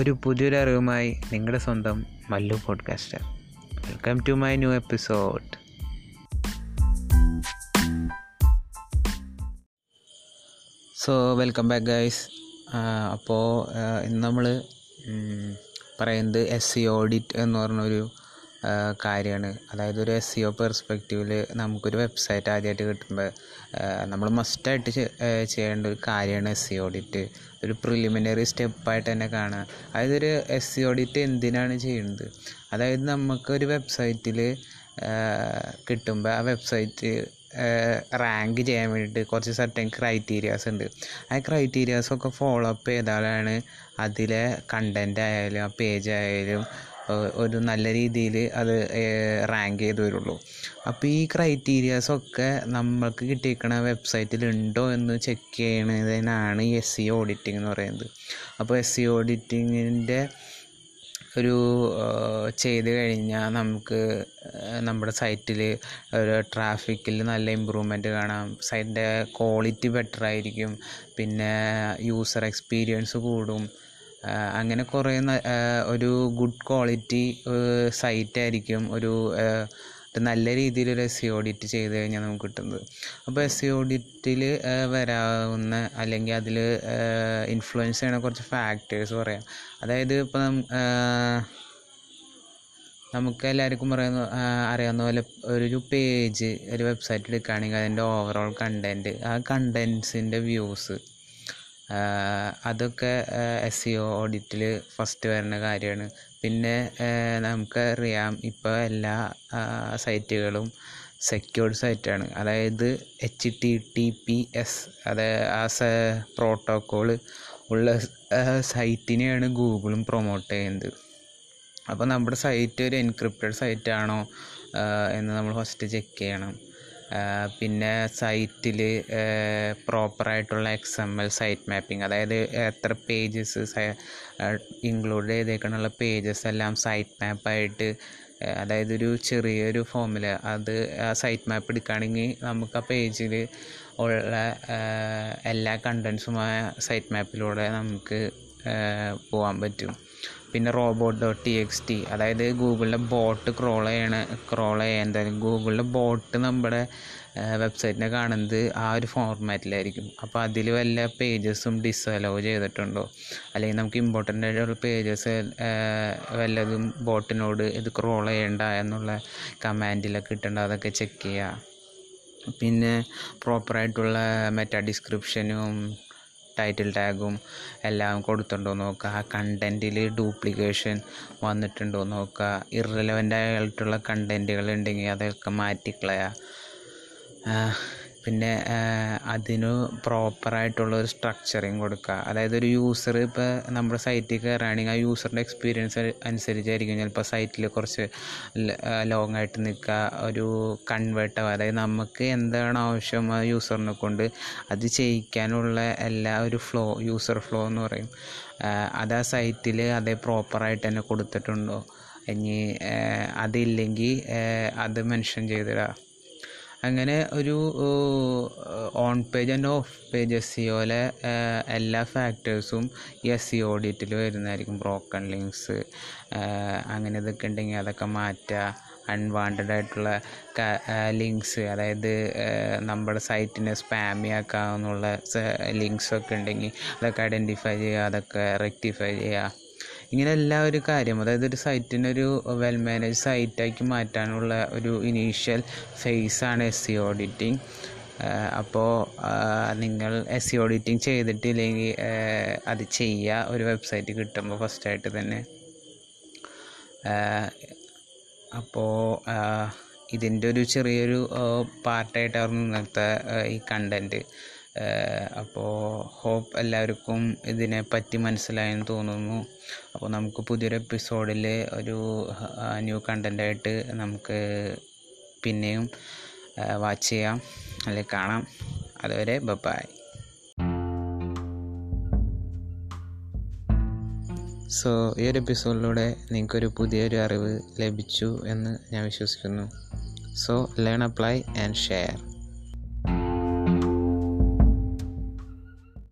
ഒരു പുതിയൊരു അറിവുമായി നിങ്ങളുടെ സ്വന്തം Mallu podcaster welcome to my new episode so welcome back guys അപ്പോൾ ഇന്ന് നമ്മൾ പറയുന്നത് എസ് സി ഓഡിറ്റ് എന്ന് പറഞ്ഞൊരു കാര്യമാണ്. അതായത് ഒരു എസ് സി ഒ നമുക്കൊരു വെബ്സൈറ്റ് ആദ്യമായിട്ട് കിട്ടുമ്പോൾ നമ്മൾ മസ്റ്റായിട്ട് ചെയ്യേണ്ട ഒരു കാര്യമാണ് എസ് സി ഓഡിറ്റ് ഒരു പ്രിലിമിനറി സ്റ്റെപ്പായിട്ട് തന്നെ കാണുക അതായത് ഒരു എസ് സി ഓഡിറ്റ് എന്തിനാണ് ചെയ്യുന്നത്? അതായത് നമുക്കൊരു വെബ്സൈറ്റിൽ കിട്ടുമ്പോൾ ആ വെബ്സൈറ്റ് റാങ്ക് ചെയ്യാൻ വേണ്ടിയിട്ട് കുറച്ച് സർട്ടൻ ക്രൈറ്റീരിയാസ് ഉണ്ട്. ആ ക്രൈറ്റീരിയാസൊക്കെ ഫോളോ അപ്പ് ചെയ്താലാണ് അതിലെ കണ്ടന്റ് ആയാലും ആ പേജ് ആയാലും ഒരു നല്ല രീതിയിൽ അത് റാങ്ക് ചെയ്ത് വരുള്ളൂ. അപ്പോൾ ഈ ക്രൈറ്റീരിയാസൊക്കെ നമ്മൾക്ക് കിട്ടിയിരിക്കുന്ന വെബ്സൈറ്റിൽ ഉണ്ടോ എന്ന് ചെക്ക് ചെയ്യുന്നതിനാണ് ഈ എസ് സി ഓഡിറ്റിംഗ് എന്ന് പറയുന്നത്. അപ്പോൾ എസ് സി ഓഡിറ്റിങ്ങിന്റെ ഒരു ചെയ്ത് കഴിഞ്ഞാൽ നമുക്ക് നമ്മുടെ സൈറ്റിൽ ഒരു ട്രാഫിക്കിൽ നല്ല ഇമ്പ്രൂവ്മെന്റ് കാണാം. സൈറ്റിന്റെ ക്വാളിറ്റി ബെറ്റർ ആയിരിക്കും. പിന്നെ യൂസർ എക്സ്പീരിയൻസ് കൂടും. അങ്ങനെ കുറേ ഒരു ഗുഡ് ക്വാളിറ്റി സൈറ്റ് ആയിരിക്കും ഒരു നല്ല രീതിയിൽ ഒരു എസ് സി ഓഡിറ്റ് ചെയ്ത് കഴിഞ്ഞാൽ നമുക്ക് കിട്ടുന്നത്. അപ്പോൾ എസ് സി ഓഡിറ്റിൽ വരാവുന്ന അല്ലെങ്കിൽ അതിൽ ഇൻഫ്ലുവൻസ് ചെയ്യണ കുറച്ച് ഫാക്ടേഴ്സ് പറയാം. അതായത് ഇപ്പം നമുക്ക് എല്ലാവർക്കും പറയുന്ന അറിയാവുന്ന പോലെ ഒരു പേജ് ഒരു വെബ്സൈറ്റ് എടുക്കുകയാണെങ്കിൽ അതിന്റെ ഓവറോൾ കണ്ടന്റ് ആ കണ്ടൻസിന്റെ വ്യൂസ് അതൊക്കെ എസ് സി ഒ ഓഡിറ്റിൽ ഫസ്റ്റ് വരുന്ന കാര്യമാണ് പിന്നെ നമുക്കറിയാം ഇപ്പോൾ എല്ലാ സൈറ്റുകളും സെക്യൂർഡ് സൈറ്റാണ് അതായത് H T T P S അതായത് ആ പ്രോട്ടോക്കോൾ ഉള്ള സൈറ്റിനെയാണ് ഗൂഗിളും പ്രൊമോട്ട് ചെയ്യുന്നത്. അപ്പോൾ നമ്മുടെ സൈറ്റ് ഒരു എൻക്രിപ്റ്റഡ് സൈറ്റാണോ എന്ന് നമ്മൾ ഫസ്റ്റ് ചെക്ക് ചെയ്യണം. പിന്നെ സൈറ്റിൽ പ്രോപ്പറായിട്ടുള്ള X M L site mapping അതായത് എത്ര പേജസ് ഇൻക്ലൂഡ് ചെയ്തേക്കണുള്ള പേജസ് എല്ലാം സൈറ്റ് മാപ്പായിട്ട് അതായത് ഒരു ചെറിയൊരു ഫോമിൽ അത് സൈറ്റ് മാപ്പ് എടുക്കുകയാണെങ്കിൽ നമുക്ക് ആ പേജിൽ ഉള്ള എല്ലാ കണ്ടൻസുമായ സൈറ്റ് മാപ്പിലൂടെ നമുക്ക് പോകാൻ പറ്റും. പിന്നെ robot dot T X T അതായത് ഗൂഗിളിന്റെ ബോട്ട് ക്രോൾ ചെയ്യണ ക്രോൾ ചെയ്യാൻ ഗൂഗിളിന്റെ ബോട്ട് നമ്മുടെ വെബ്സൈറ്റിനെ കാണുന്നത് ആ ഒരു ഫോർമാറ്റിലായിരിക്കും അപ്പോൾ അതിൽ വല്ല പേജസും ഡിസലോ ചെയ്തിട്ടുണ്ടോ? അല്ലെങ്കിൽ നമുക്ക് ഇമ്പോർട്ടന്റ് ആയിട്ടുള്ള പേജസ് വല്ലതും ബോട്ടിനോട് ഇത് ക്രോൾ ചെയ്യണ്ട എന്നുള്ള കമാൻഡിലൊക്കെ ഇട്ടുണ്ടോ അതൊക്കെ ചെക്ക് ചെയ്യുക പിന്നെ പ്രോപ്പറായിട്ടുള്ള മെറ്റാ ഡിസ്ക്രിപ്ഷനും ടൈറ്റിൽ ടാഗും എല്ലാം കൊടുത്തിട്ടുണ്ടോ നോക്കുക. ആ കണ്ടന്റിൽ ഡ്യൂപ്ലിക്കേഷൻ വന്നിട്ടുണ്ടോ നോക്കുക. ഇറലവന്റ് ആയിട്ടുള്ള കണ്ടന്റുകൾ ഉണ്ടെങ്കിൽ അതൊക്കെ മാറ്റിക്കളയുക. പിന്നെ അതിന് പ്രോപ്പറായിട്ടുള്ളൊരു സ്ട്രക്ചറിങ് കൊടുക്കുക അതായത് ഒരു യൂസർ ഇപ്പോൾ നമ്മുടെ സൈറ്റിൽ കയറുകയാണെങ്കിൽ ആ യൂസറിന്റെ എക്സ്പീരിയൻസ് അനുസരിച്ചായിരിക്കും. ചിലപ്പോൾ സൈറ്റിൽ കുറച്ച് ലോങ് ആയിട്ട് നിൽക്കുക ഒരു കൺവേർട്ട് അതായത് നമുക്ക് എന്താണ് ആവശ്യം ആ യൂസറിനെ കൊണ്ട്? അത് ചെയ്യിക്കാനുള്ള എല്ലാ ഒരു ഫ്ലോ യൂസർ ഫ്ലോ എന്ന് പറയും. അത് ആ സൈറ്റിൽ അതേ പ്രോപ്പറായിട്ട് തന്നെ കൊടുത്തിട്ടുണ്ടോ? ഇനി അതില്ലെങ്കിൽ അത് മെൻഷൻ ചെയ്തിടുക അങ്ങനെ ഒരു on page and off page S E ഒയിലെ എല്ലാ ഫാക്ടേഴ്സും ഈ എസ് സി ഓഡിറ്റിൽ വരുന്നതായിരിക്കും. ബ്രോക്കൺ ലിങ്ക്സ് അങ്ങനെ ഇതൊക്കെ ഉണ്ടെങ്കിൽ അതൊക്കെ മാറ്റുക അൺവാണ്ടഡ് ആയിട്ടുള്ള ലിങ്ക്സ് അതായത് നമ്മുടെ സൈറ്റിനെ സ്പാമി ലിങ്ക്സ് ലിങ്ക്സൊക്കെ ഉണ്ടെങ്കിൽ അതൊക്കെ ഐഡന്റിഫൈ ചെയ്യുക അതൊക്കെ റെക്ടിഫൈ ചെയ്യുക. ഇങ്ങനെ എല്ലാ ഒരു കാര്യം അതായത് ഒരു സൈറ്റിനൊരു വെൽ മാനേജ് സൈറ്റാക്കി മാറ്റാനുള്ള ഒരു ഇനീഷ്യൽ ഫേസാണ് എസ് സി ഓഡിറ്റിംഗ് അപ്പോൾ നിങ്ങൾ എസ് സി ഓഡിറ്റിംഗ് ചെയ്തിട്ടില്ലെങ്കിൽ അത് ചെയ്യുക ഒരു വെബ്സൈറ്റ് കിട്ടുമ്പോൾ ഫസ്റ്റായിട്ട് തന്നെ. അപ്പോൾ ഇതിന്റെ ഒരു ചെറിയൊരു പാർട്ടായിട്ടായിരുന്നു ഇന്നത്തെ ഈ കണ്ടന്റ് അപ്പോൾ ഹോപ്പ് എല്ലാവർക്കും ഇതിനെ പറ്റി മനസ്സിലായെന്ന് തോന്നുന്നു. അപ്പോൾ നമുക്ക് പുതിയൊരു എപ്പിസോഡിൽ ഒരു ന്യൂ കണ്ടന്റായിട്ട് നമുക്ക് പിന്നെയും വാച്ച് ചെയ്യാം. അല്ലെങ്കിൽ കാണാം. അതുവരെ ബൈ സോ ഈ ഒരു എപ്പിസോഡിലൂടെ നിങ്ങൾക്കൊരു പുതിയൊരു അറിവ് ലഭിച്ചു എന്ന് ഞാൻ വിശ്വസിക്കുന്നു. So learn apply and share